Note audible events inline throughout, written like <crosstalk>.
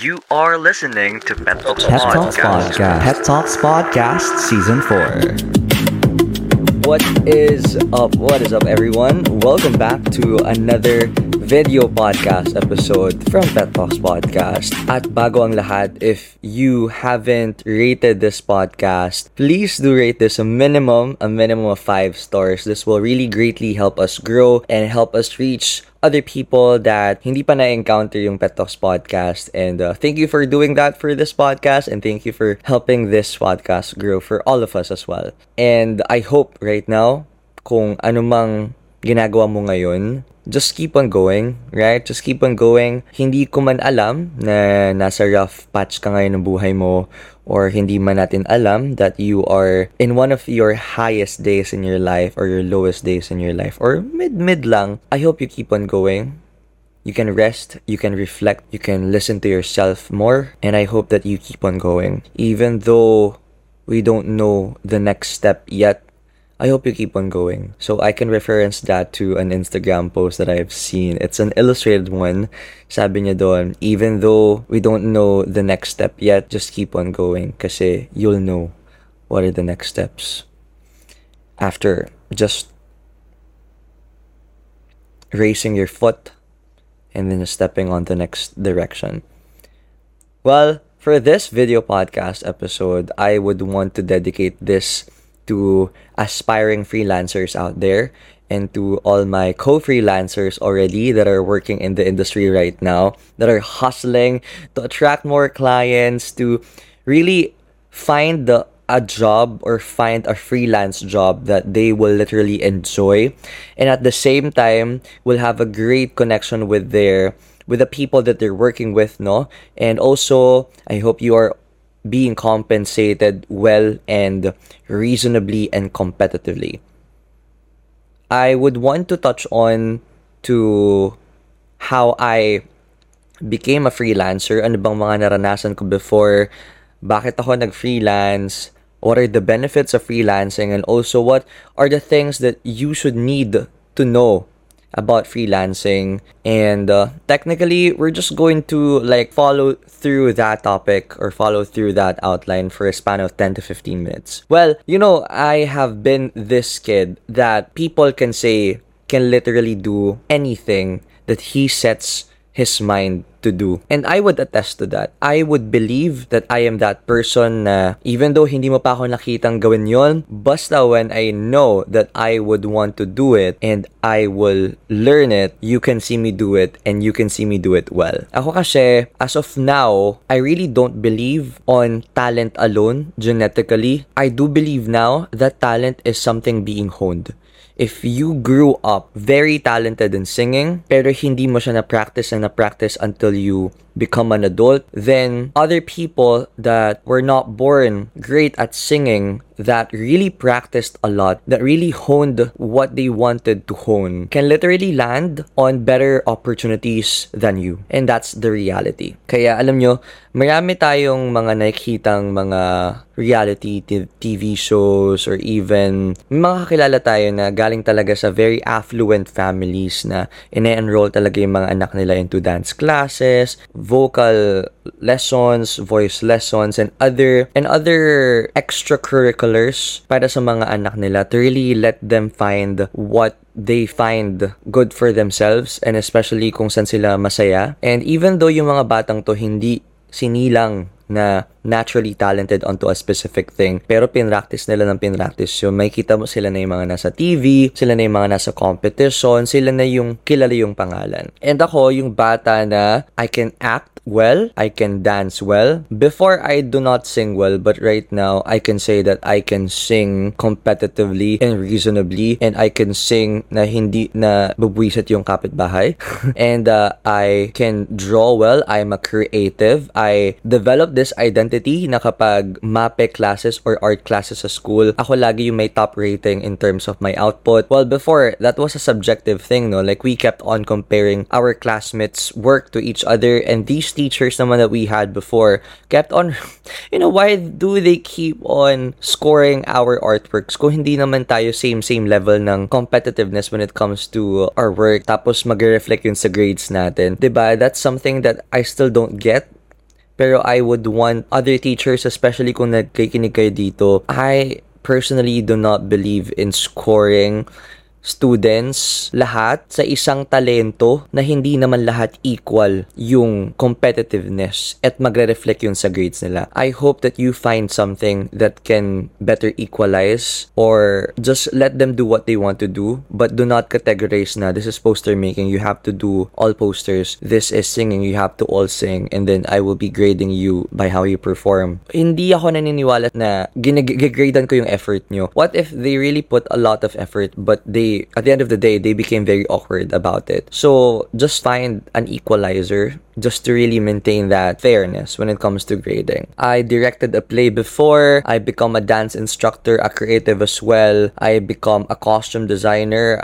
You are listening to Pet Talks Pet Talks Podcast. Podcast. Pet Talks Podcast Season 4. What is up? What is up, everyone? Welcome back to another video podcast episode from Pet Talks Podcast. At bago ang lahat, if you haven't rated this podcast, please do rate this a minimum, a minimum of five stars. This will really greatly help us grow and help us reach other people that hindi pa na-encounter yung Pet Talks podcast. And uh, thank you for doing that for this podcast and thank you for helping this podcast grow for all of us as well. And I hope right now, kung anumang ginagawa mo ngayon, just keep on going, right? Just keep on going. Hindi ko man alam na nasa rough patch ka ngayon ng buhay mo or hindi man natin alam that you are in one of your highest days in your life or your lowest days in your life or mid-mid lang. I hope you keep on going. You can rest, you can reflect, you can listen to yourself more, and I hope that you keep on going. Even though we don't know the next step yet, I hope you keep on going. So I can reference that to an Instagram post that I've seen. It's an illustrated one. Sabi niya doon, even though we don't know the next step yet, just keep on going kasi you'll know what are the next steps. After just raising your foot and then stepping on the next direction. Well, for this video podcast episode, I would want to dedicate this to aspiring freelancers out there and to all my co-freelancers already that are working in the industry right now that are hustling to attract more clients to really find the a job or find a freelance job that they will literally enjoy. And at the same time will have a great connection with their with the people that they're working with no? And also i hope you are being compensated well and reasonably and competitively. I would want to touch on to how I became a freelancer. Ano bang mga naranasan ko before? Bakit ako nag-freelance? What are the benefits of freelancing? And also, what are the things that you should need to know about freelancing. And uh, technically we're just going to like follow through that topic or follow through that outline for a span of 10 to 15 minutes. Well you know i have been this kid that people can say can literally do anything that he sets his mind to do. And I would attest to that. I would believe that I am that person na even though hindi mo pa ako nakitang gawin yon, basta when I know that I would want to do it and I will learn it, you can see me do it and you can see me do it well. Ako kasi, as of now, I really don't believe on talent alone genetically. I do believe now that talent is something being honed if you grew up very talented in singing, pero hindi mo siya na-practice and na-practice until you become an adult, then other people that were not born great at singing, that really practiced a lot, that really honed what they wanted to hone, can literally land on better opportunities than you. And that's the reality. Kaya alam nyo, marami tayong mga nakikitang mga reality TV shows or even mga kakilala tayo na galing talaga sa very affluent families na ine-enroll talaga yung mga anak nila into dance classes, vocal lessons, voice lessons, and other and other extracurriculars para sa mga anak nila to really let them find what they find good for themselves and especially kung saan sila masaya. And even though yung mga batang to hindi sinilang na naturally talented onto a specific thing. Pero pinractice nila ng pinractice yun. May kita mo sila na yung mga nasa TV, sila na yung mga nasa competition, sila na yung kilala yung pangalan. And ako, yung bata na I can act well, I can dance well. Before, I do not sing well, but right now, I can say that I can sing competitively and reasonably, and I can sing na hindi na bubwisit yung kapitbahay. <laughs> and uh, I can draw well, I'm a creative, I develop this identity na kapag MAPE classes or art classes sa school, ako lagi yung may top rating in terms of my output. Well, before, that was a subjective thing, no? Like, we kept on comparing our classmates' work to each other, and these teachers naman that we had before kept on, <laughs> you know, why do they keep on scoring our artworks kung hindi naman tayo same-same level ng competitiveness when it comes to our work, tapos mag-reflect yun sa grades natin. ba That's something that I still don't get Pero I would want other teachers, especially kung nagkikinig kayo dito, I personally do not believe in scoring students lahat sa isang talento na hindi naman lahat equal yung competitiveness at magre-reflect yun sa grades nila. I hope that you find something that can better equalize or just let them do what they want to do but do not categorize na this is poster making you have to do all posters this is singing you have to all sing and then I will be grading you by how you perform hindi ako naniniwala na ginagradean ko yung effort nyo what if they really put a lot of effort but they at the end of the day, they became very awkward about it. So just find an equalizer just to really maintain that fairness when it comes to grading. I directed a play before. I become a dance instructor, a creative as well. I become a costume designer,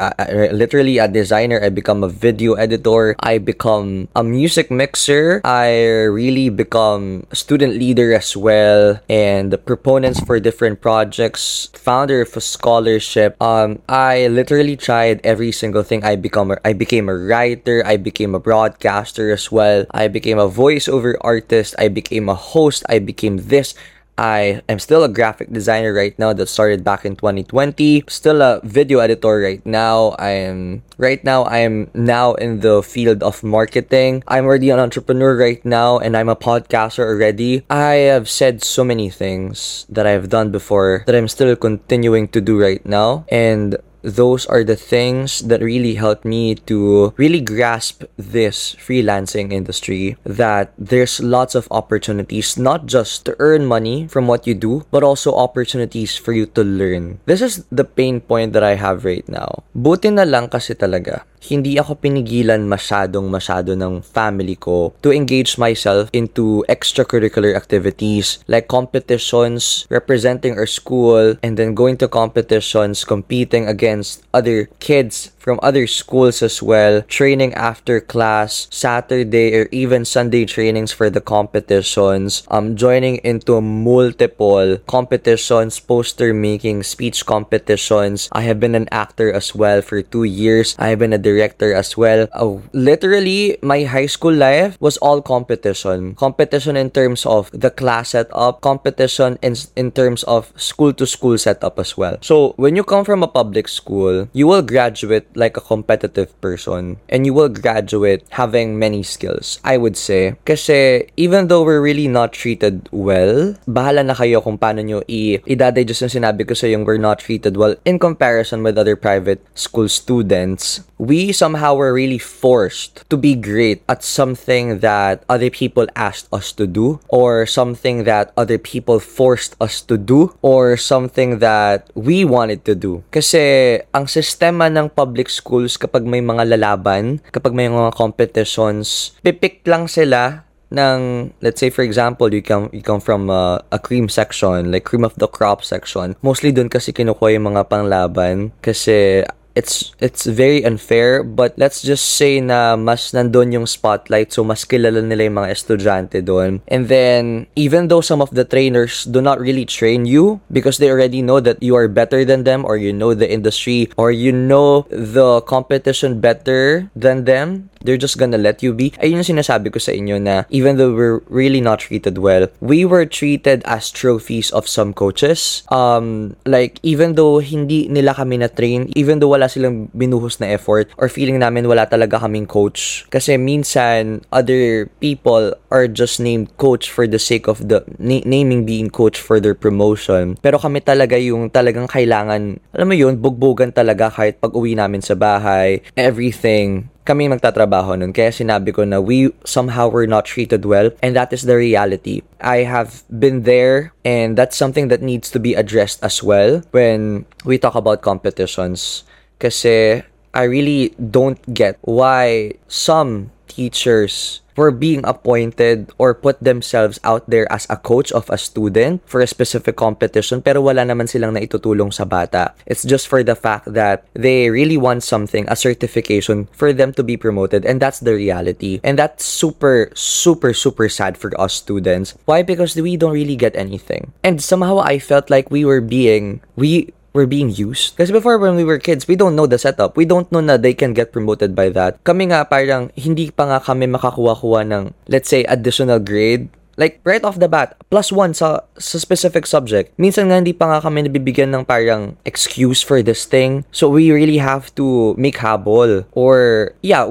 literally a designer. I become a video editor. I become a music mixer. I really become a student leader as well and proponents for different projects, founder of a scholarship. Um, I literally tried every single thing. I become I became a writer. I became a broadcaster as well. I became a voiceover artist. I became a host. I became this. I am still a graphic designer right now that started back in 2020. Still a video editor right now. I am right now I am now in the field of marketing. I'm already an entrepreneur right now and I'm a podcaster already. I have said so many things that I've done before that I'm still continuing to do right now and those are the things that really helped me to really grasp this freelancing industry that there's lots of opportunities not just to earn money from what you do but also opportunities for you to learn. This is the pain point that I have right now. Buti na lang kasi talaga hindi ako pinigilan masyadong masyado ng family ko to engage myself into extracurricular activities like competitions, representing our school, and then going to competitions, competing against other kids from other schools as well, training after class, Saturday or even Sunday trainings for the competitions, um, joining into multiple competitions, poster making, speech competitions. I have been an actor as well for two years. I have been a director as well. Uh, literally, my high school life was all competition. Competition in terms of the class setup, competition in, in terms of school to school setup as well. So, when you come from a public school, you will graduate like a competitive person and you will graduate having many skills, I would say. Kasi even though we're really not treated well, bahala na kayo kung paano nyo i just yung sinabi ko sa yung we're not treated well in comparison with other private school students. We somehow were really forced to be great at something that other people asked us to do or something that other people forced us to do or something that we wanted to do. Kasi ang sistema ng public public schools kapag may mga lalaban, kapag may mga competitions, pipick lang sila ng let's say for example you come you come from a, a cream section like cream of the crop section. Mostly doon kasi kinukuha yung mga panglaban kasi it's it's very unfair but let's just say na mas nandun yung spotlight so mas kilala nila yung mga estudyante doon and then even though some of the trainers do not really train you because they already know that you are better than them or you know the industry or you know the competition better than them they're just gonna let you be. Ayun yung sinasabi ko sa inyo na even though we're really not treated well we were treated as trophies of some coaches. Um like even though hindi nila kami na train even though wala wala silang binuhos na effort or feeling namin wala talaga kaming coach. Kasi minsan, other people are just named coach for the sake of the na- naming being coach for their promotion. Pero kami talaga yung talagang kailangan, alam mo yun, bugbugan talaga kahit pag uwi namin sa bahay, everything kami magtatrabaho nun. Kaya sinabi ko na we somehow were not treated well and that is the reality. I have been there and that's something that needs to be addressed as well when we talk about competitions. Kasi I really don't get why some teachers were being appointed or put themselves out there as a coach of a student for a specific competition pero wala naman silang naitutulong sa bata. It's just for the fact that they really want something, a certification for them to be promoted and that's the reality. And that's super, super, super sad for us students. Why? Because we don't really get anything. And somehow I felt like we were being, we were being used. Kasi before when we were kids, we don't know the setup. We don't know na they can get promoted by that. Kami nga parang hindi pa nga kami makakuha-kuha ng let's say additional grade Like, right off the bat, plus one sa, sa specific subject. Minsan nga hindi pa nga kami nabibigyan ng parang excuse for this thing. So, we really have to make habol. Or, yeah,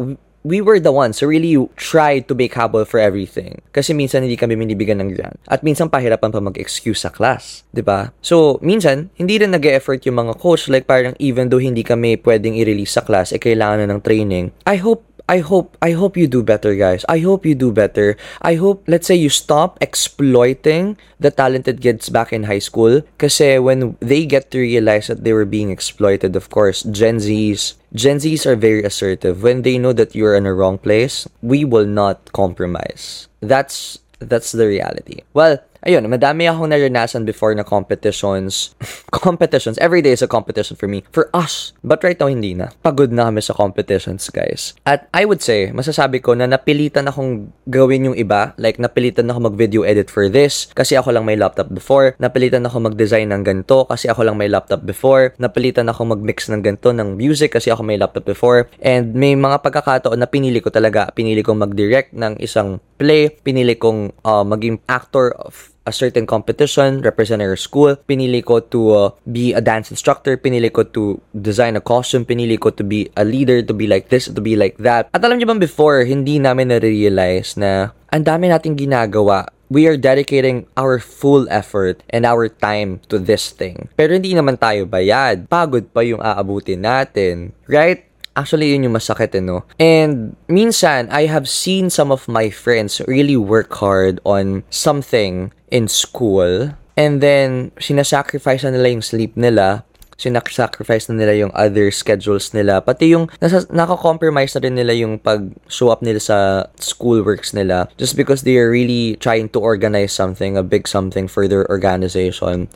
we were the ones who really tried to make habol for everything. Kasi minsan hindi kami minibigyan ng grant. At minsan pahirapan pa mag-excuse sa class. ba? So, minsan, hindi rin nag effort yung mga coach. Like, parang even though hindi kami pwedeng i-release sa class, eh kailangan na ng training. I hope I hope I hope you do better guys. I hope you do better. I hope let's say you stop exploiting the talented kids back in high school kasi when they get to realize that they were being exploited of course Gen Zs Gen Zs are very assertive when they know that you're in a wrong place. We will not compromise. That's that's the reality. Well, ayun, madami akong naranasan before na competitions. <laughs> competitions. Every day is a competition for me. For us. But right now, hindi na. Pagod na kami sa competitions, guys. At I would say, masasabi ko na napilitan akong gawin yung iba. Like, napilitan ako mag-video edit for this kasi ako lang may laptop before. Napilitan ako mag-design ng ganito kasi ako lang may laptop before. Napilitan ako mag-mix ng ganito ng music kasi ako may laptop before. And may mga pagkakataon na pinili ko talaga. Pinili kong mag-direct ng isang play. Pinili kong uh, maging actor of a certain competition, represent our school. Pinili ko to uh, be a dance instructor. Pinili ko to design a costume. Pinili ko to be a leader, to be like this, to be like that. At alam niyo ba before, hindi namin na-realize na ang dami nating ginagawa we are dedicating our full effort and our time to this thing. Pero hindi naman tayo bayad. Pagod pa yung aabutin natin. Right? Actually, yun yung masakit, eh, no? And minsan, I have seen some of my friends really work hard on something in school. And then, sinasacrifice na nila yung sleep nila sinasacrifice na nila yung other schedules nila. Pati yung nasa, naka-compromise na rin nila yung pag-show up nila sa school works nila just because they are really trying to organize something, a big something for their organization.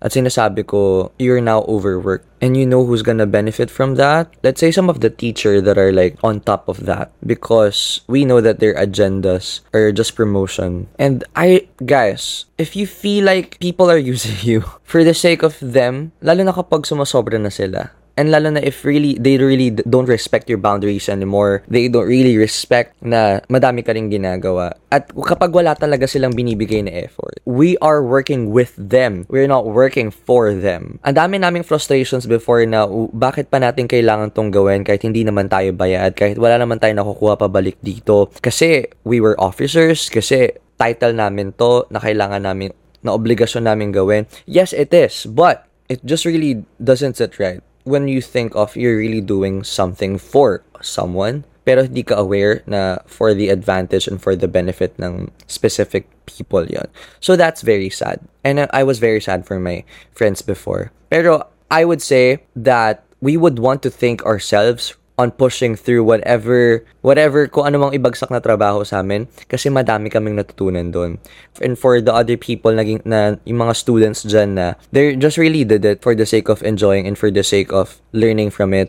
At sinasabi ko, you're now overworked. And you know who's gonna benefit from that? Let's say some of the teacher that are like on top of that. Because we know that their agendas are just promotion. And I, guys, if you feel like people are <laughs> using you for the sake of them, lalo na kapag sumasobra na sila, And lalo na if really, they really don't respect your boundaries anymore. They don't really respect na madami ka rin ginagawa. At kapag wala talaga silang binibigay na effort, we are working with them. We're not working for them. Ang dami naming frustrations before na bakit pa natin kailangan tong gawin kahit hindi naman tayo bayad, kahit wala naman tayo nakukuha pabalik dito. Kasi we were officers, kasi title namin to na kailangan namin na obligasyon namin gawin. Yes, it is. But it just really doesn't sit right when you think of you're really doing something for someone, pero hindi ka aware na for the advantage and for the benefit ng specific people yon. So that's very sad. And I was very sad for my friends before. Pero I would say that we would want to think ourselves on pushing through whatever whatever kung ano mang ibagsak na trabaho sa amin kasi madami kaming natutunan doon. And for the other people naging na yung mga students dyan na they just really did it for the sake of enjoying and for the sake of learning from it.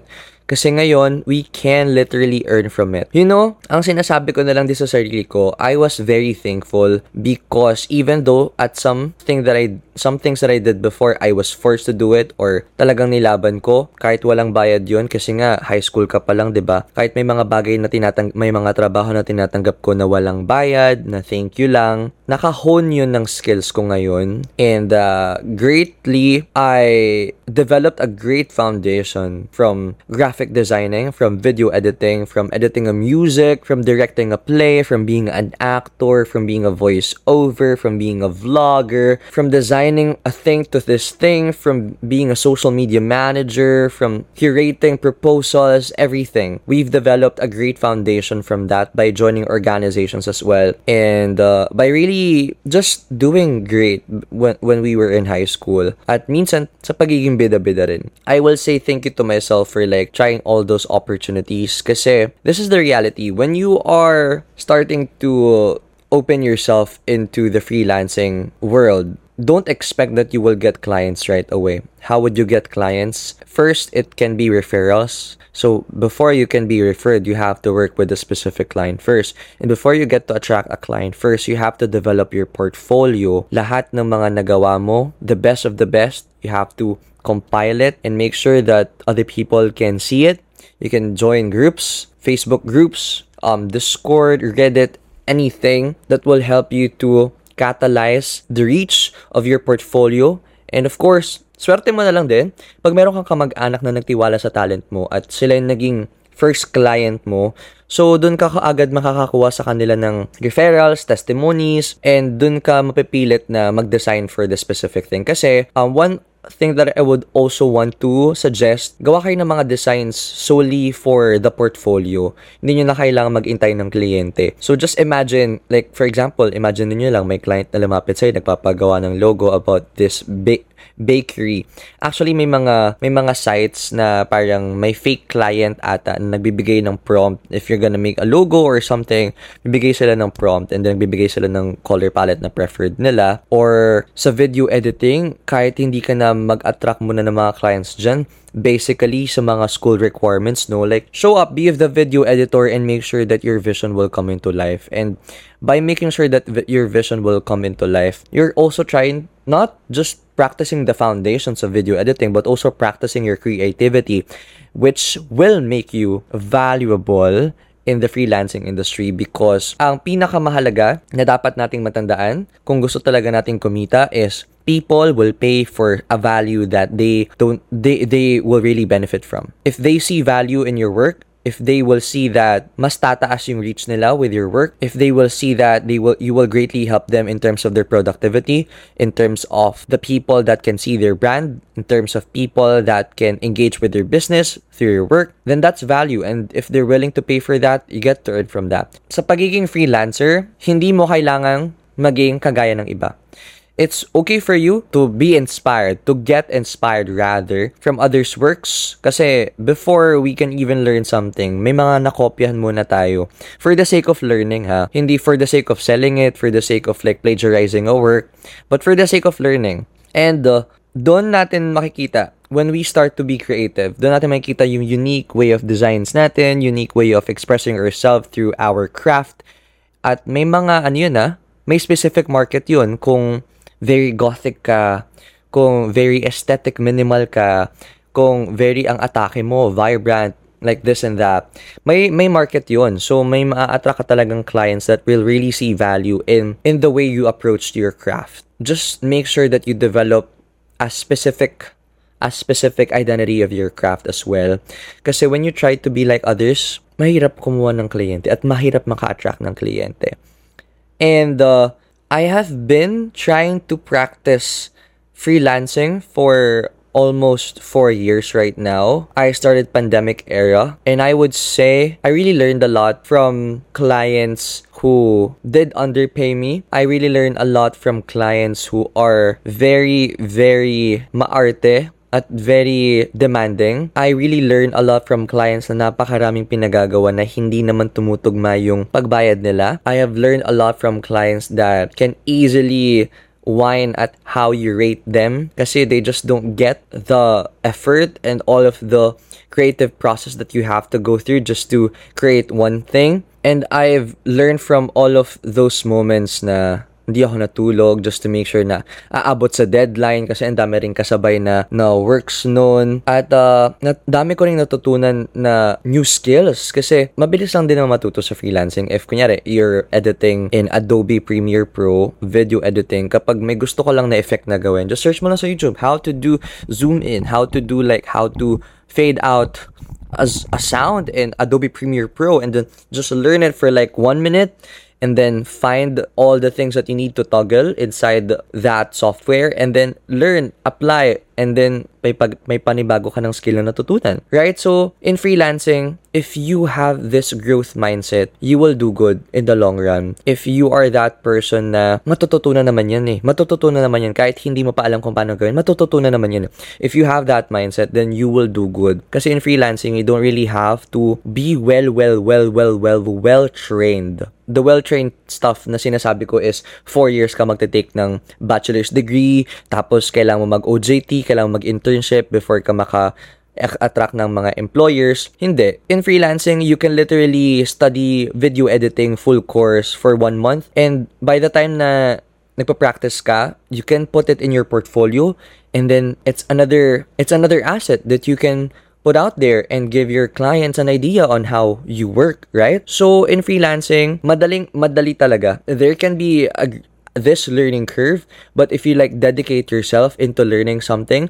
Kasi ngayon, we can literally earn from it. You know, ang sinasabi ko na lang din sa sarili ko, I was very thankful because even though at something that I, some things that I did before, I was forced to do it or talagang nilaban ko, kahit walang bayad yon kasi nga, high school ka pa lang, 'di ba Kahit may mga bagay na tinatang, may mga trabaho na tinatanggap ko na walang bayad, na thank you lang, nakahone yun ng skills ko ngayon. And uh, greatly, I developed a great foundation from graphic graphic designing, from video editing, from editing a music, from directing a play, from being an actor, from being a voiceover, from being a vlogger, from designing a thing to this thing, from being a social media manager, from curating proposals, everything. We've developed a great foundation from that by joining organizations as well and uh, by really just doing great when, when we were in high school. At minsan, sa pagiging bida-bida rin. I will say thank you to myself for like trying all those opportunities kasi this is the reality when you are starting to open yourself into the freelancing world don't expect that you will get clients right away. How would you get clients? First, it can be referrals. So before you can be referred, you have to work with a specific client first. And before you get to attract a client first, you have to develop your portfolio. Lahat ng mga nagawa mo, the best of the best, you have to compile it, and make sure that other people can see it. You can join groups, Facebook groups, um, Discord, Reddit, anything that will help you to catalyze the reach of your portfolio. And of course, swerte mo na lang din pag meron kang kamag-anak na nagtiwala sa talent mo at sila yung naging first client mo. So, dun ka kaagad makakakuha sa kanila ng referrals, testimonies, and dun ka mapipilit na mag-design for the specific thing. Kasi, um, one thing that I would also want to suggest, gawa kayo ng mga designs solely for the portfolio. Hindi nyo na kailangan mag-intay ng kliyente. So just imagine, like for example, imagine niyo lang may client na lumapit sa'yo, nagpapagawa ng logo about this ba- bakery. Actually, may mga may mga sites na parang may fake client ata na nagbibigay ng prompt. If you're gonna make a logo or something, bibigay sila ng prompt and then bibigay sila ng color palette na preferred nila. Or sa video editing, kahit hindi ka na mag-attract muna ng mga clients dyan, basically sa mga school requirements, no? Like, show up, be the video editor and make sure that your vision will come into life. And by making sure that your vision will come into life, you're also trying not just practicing the foundations of video editing, but also practicing your creativity, which will make you valuable in the freelancing industry because ang pinakamahalaga na dapat nating matandaan kung gusto talaga nating kumita is people will pay for a value that they don't they they will really benefit from. If they see value in your work, if they will see that mas tataas yung reach nila with your work, if they will see that they will you will greatly help them in terms of their productivity, in terms of the people that can see their brand, in terms of people that can engage with their business through your work, then that's value. And if they're willing to pay for that, you get to earn from that. Sa pagiging freelancer, hindi mo kailangang maging kagaya ng iba it's okay for you to be inspired, to get inspired rather from others' works. Kasi before we can even learn something, may mga nakopyahan muna tayo. For the sake of learning ha, hindi for the sake of selling it, for the sake of like plagiarizing a work, but for the sake of learning. And uh, doon natin makikita when we start to be creative, doon natin makikita yung unique way of designs natin, unique way of expressing ourselves through our craft. At may mga ano yun ah, may specific market yun kung very gothic ka, kung very aesthetic minimal ka, kung very ang atake mo, vibrant, like this and that. May may market 'yon. So may maa-attract ka talagang clients that will really see value in in the way you approach your craft. Just make sure that you develop a specific a specific identity of your craft as well. Kasi when you try to be like others, mahirap kumuha ng kliyente at mahirap maka-attract ng kliyente. And uh, I have been trying to practice freelancing for almost four years right now. I started pandemic era and I would say I really learned a lot from clients who did underpay me. I really learned a lot from clients who are very, very maarte at very demanding. I really learn a lot from clients na napakaraming pinagagawa na hindi naman tumutugma yung pagbayad nila. I have learned a lot from clients that can easily whine at how you rate them kasi they just don't get the effort and all of the creative process that you have to go through just to create one thing. And I've learned from all of those moments na hindi ako natulog just to make sure na aabot sa deadline kasi ang dami rin kasabay na, na works noon. At uh, na, dami ko rin natutunan na new skills kasi mabilis lang din naman matuto sa freelancing. If kunyari, you're editing in Adobe Premiere Pro, video editing, kapag may gusto ko lang na effect na gawin, just search mo lang sa YouTube how to do zoom in, how to do like how to fade out as a sound in Adobe Premiere Pro and then just learn it for like one minute and then find all the things that you need to toggle inside that software and then learn, apply, and then may, pag, may panibago ka ng skill na natutunan. Right? So, in freelancing, if you have this growth mindset, you will do good in the long run. If you are that person na matututunan naman yan eh. Matututunan naman yan. Kahit hindi mo pa alam kung paano gawin, matututunan naman yan. If you have that mindset, then you will do good. Kasi in freelancing, you don't really have to be well, well, well, well, well, well trained the well-trained stuff na sinasabi ko is 4 years ka magte-take ng bachelor's degree, tapos kailangan mo mag-OJT, kailangan mag-internship before ka maka attract ng mga employers. Hindi. In freelancing, you can literally study video editing full course for one month and by the time na nagpa-practice ka, you can put it in your portfolio and then it's another it's another asset that you can put out there and give your clients an idea on how you work, right? So in freelancing, madaling madali talaga. There can be a this learning curve but if you like dedicate yourself into learning something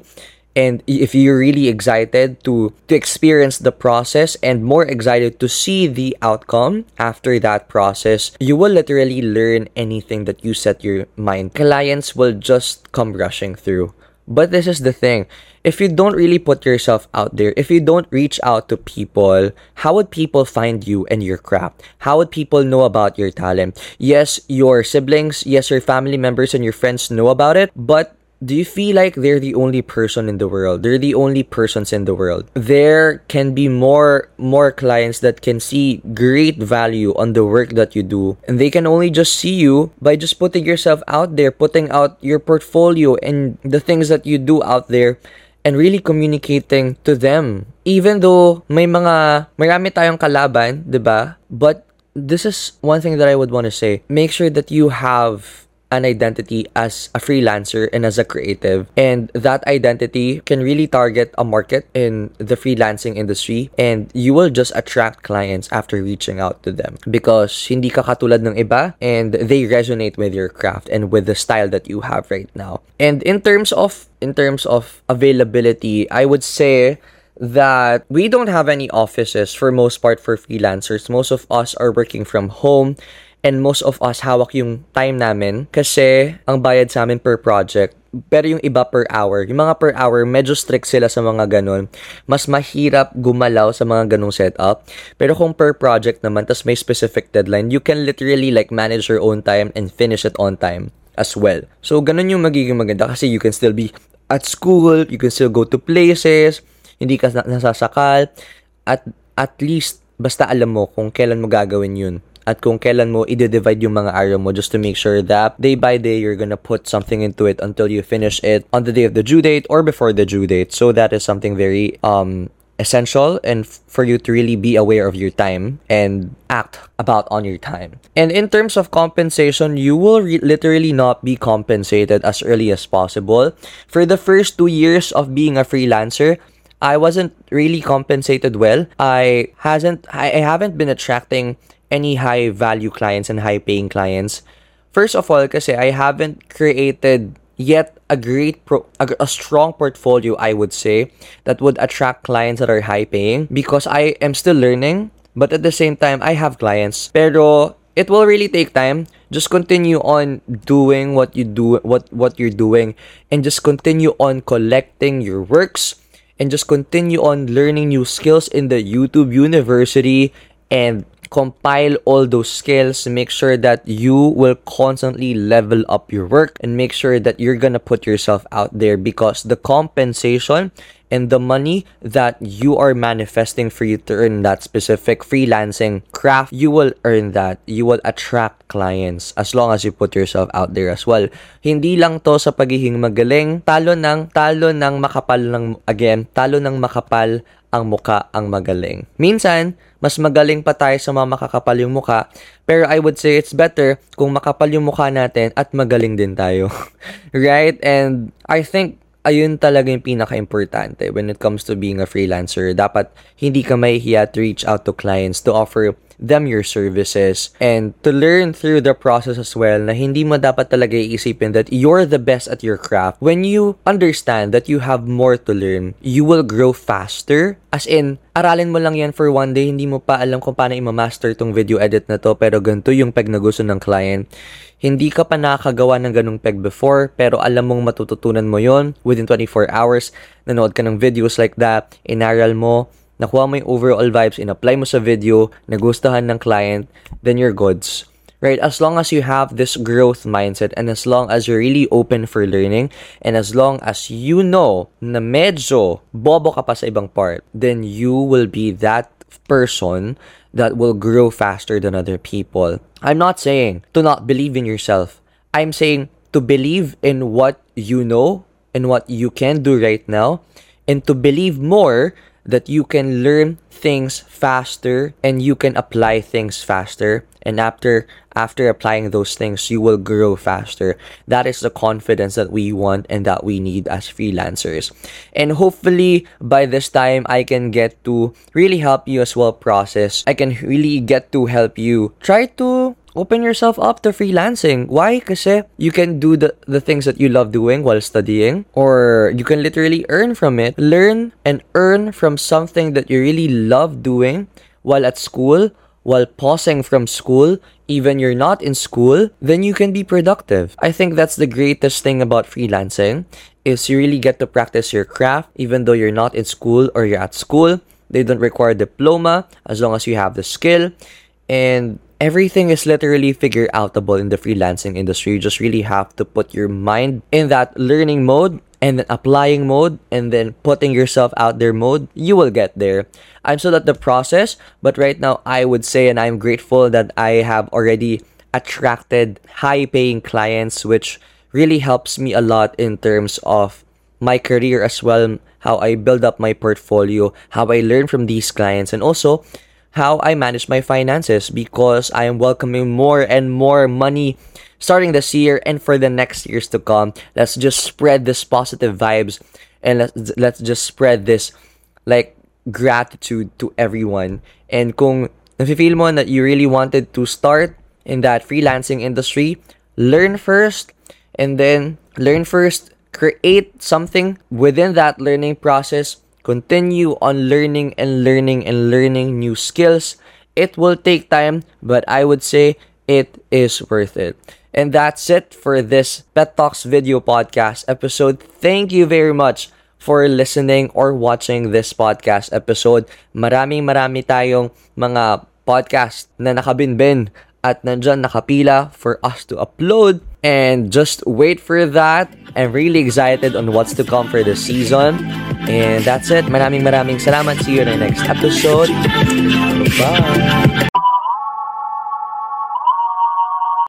and if you're really excited to to experience the process and more excited to see the outcome after that process you will literally learn anything that you set your mind clients will just come rushing through but this is the thing. If you don't really put yourself out there if you don't reach out to people how would people find you and your craft? How would people know about your talent? Yes your siblings yes your family members and your friends know about it but do you feel like they're the only person in the world? They're the only persons in the world. There can be more more clients that can see great value on the work that you do. And they can only just see you by just putting yourself out there putting out your portfolio and the things that you do out there and really communicating to them. Even though may mga marami tayong kalaban 'di ba? But this is one thing that I would want to say. Make sure that you have an identity as a freelancer and as a creative. And that identity can really target a market in the freelancing industry and you will just attract clients after reaching out to them because hindi ka katulad ng iba and they resonate with your craft and with the style that you have right now. And in terms of in terms of availability, I would say that we don't have any offices for most part for freelancers. Most of us are working from home and most of us hawak yung time namin kasi ang bayad sa amin per project pero yung iba per hour. Yung mga per hour, medyo strict sila sa mga ganun. Mas mahirap gumalaw sa mga ganung setup. Pero kung per project naman, tas may specific deadline, you can literally like manage your own time and finish it on time as well. So, ganun yung magiging maganda kasi you can still be at school, you can still go to places, hindi ka nasasakal, at at least basta alam mo kung kailan mo gagawin yun at kung kailan mo i-divide yung mga araw mo just to make sure that day by day you're gonna put something into it until you finish it on the day of the due date or before the due date. So that is something very um essential and f- for you to really be aware of your time and act about on your time. And in terms of compensation, you will re- literally not be compensated as early as possible. For the first 2 years of being a freelancer, I wasn't really compensated well. I hasn't I, I haven't been attracting any high value clients and high paying clients. First of all, kasi I haven't created yet a great pro a, a strong portfolio I would say that would attract clients that are high paying because I am still learning but at the same time I have clients pero it will really take time just continue on doing what you do what what you're doing and just continue on collecting your works and just continue on learning new skills in the YouTube University and compile all those skills make sure that you will constantly level up your work and make sure that you're gonna put yourself out there because the compensation and the money that you are manifesting for you to earn that specific freelancing craft, you will earn that. You will attract clients as long as you put yourself out there as well. Hindi lang to sa pagiging magaling, talo ng talo ng makapal ng again, talo ng makapal ang muka ang magaling. Minsan, mas magaling pa tayo sa mga makakapal yung muka, pero I would say it's better kung makapal yung mukha natin at magaling din tayo. <laughs> right? And I think ayun talaga yung pinaka-importante when it comes to being a freelancer. Dapat hindi ka mahihiya to reach out to clients to offer them your services and to learn through the process as well na hindi mo dapat talaga iisipin that you're the best at your craft. When you understand that you have more to learn, you will grow faster. As in, aralin mo lang yan for one day, hindi mo pa alam kung paano i-master tong video edit na to, pero ganito yung peg na gusto ng client. Hindi ka pa nakakagawa ng ganong peg before, pero alam mong matututunan mo yon within 24 hours. Nanood ka ng videos like that, inaral mo, nakuha mo yung overall vibes, in-apply mo sa video, nagustuhan ng client, then you're goods. Right? As long as you have this growth mindset and as long as you're really open for learning and as long as you know na medyo bobo ka pa sa ibang part, then you will be that person that will grow faster than other people. I'm not saying to not believe in yourself. I'm saying to believe in what you know and what you can do right now and to believe more that you can learn things faster and you can apply things faster. And after after applying those things you will grow faster. That is the confidence that we want and that we need as freelancers. And hopefully by this time i can get to really help you as well process. I can really get to help you. Try to open yourself up to freelancing. Why? Kasi you can do the, the things that you love doing while studying, or you can literally earn from it. Learn and earn from something that you really love doing while at school, while pausing from school, even you're not in school, then you can be productive. I think that's the greatest thing about freelancing is you really get to practice your craft even though you're not in school or you're at school. They don't require diploma as long as you have the skill and everything is literally figure outable in the freelancing industry. You just really have to put your mind in that learning mode and then applying mode and then putting yourself out there mode. You will get there. I'm still at the process, but right now I would say and I'm grateful that I have already attracted high paying clients, which really helps me a lot in terms of my career as well, how I build up my portfolio, how I learn from these clients, and also how I manage my finances because I am welcoming more and more money starting this year and for the next years to come. Let's just spread this positive vibes and let's let's just spread this like gratitude to everyone. And kung nafe-feel mo that you really wanted to start in that freelancing industry, learn first and then learn first, create something within that learning process Continue on learning and learning and learning new skills. It will take time, but I would say it is worth it. And that's it for this Pet Talks video podcast episode. Thank you very much for listening or watching this podcast episode. Maraming marami tayong mga podcast na nakabinbin at nandyan nakapila for us to upload. And just wait for that. I'm really excited on what's to come for this season. And that's it. Maraming maraming salamat. See you in the next episode. Bye.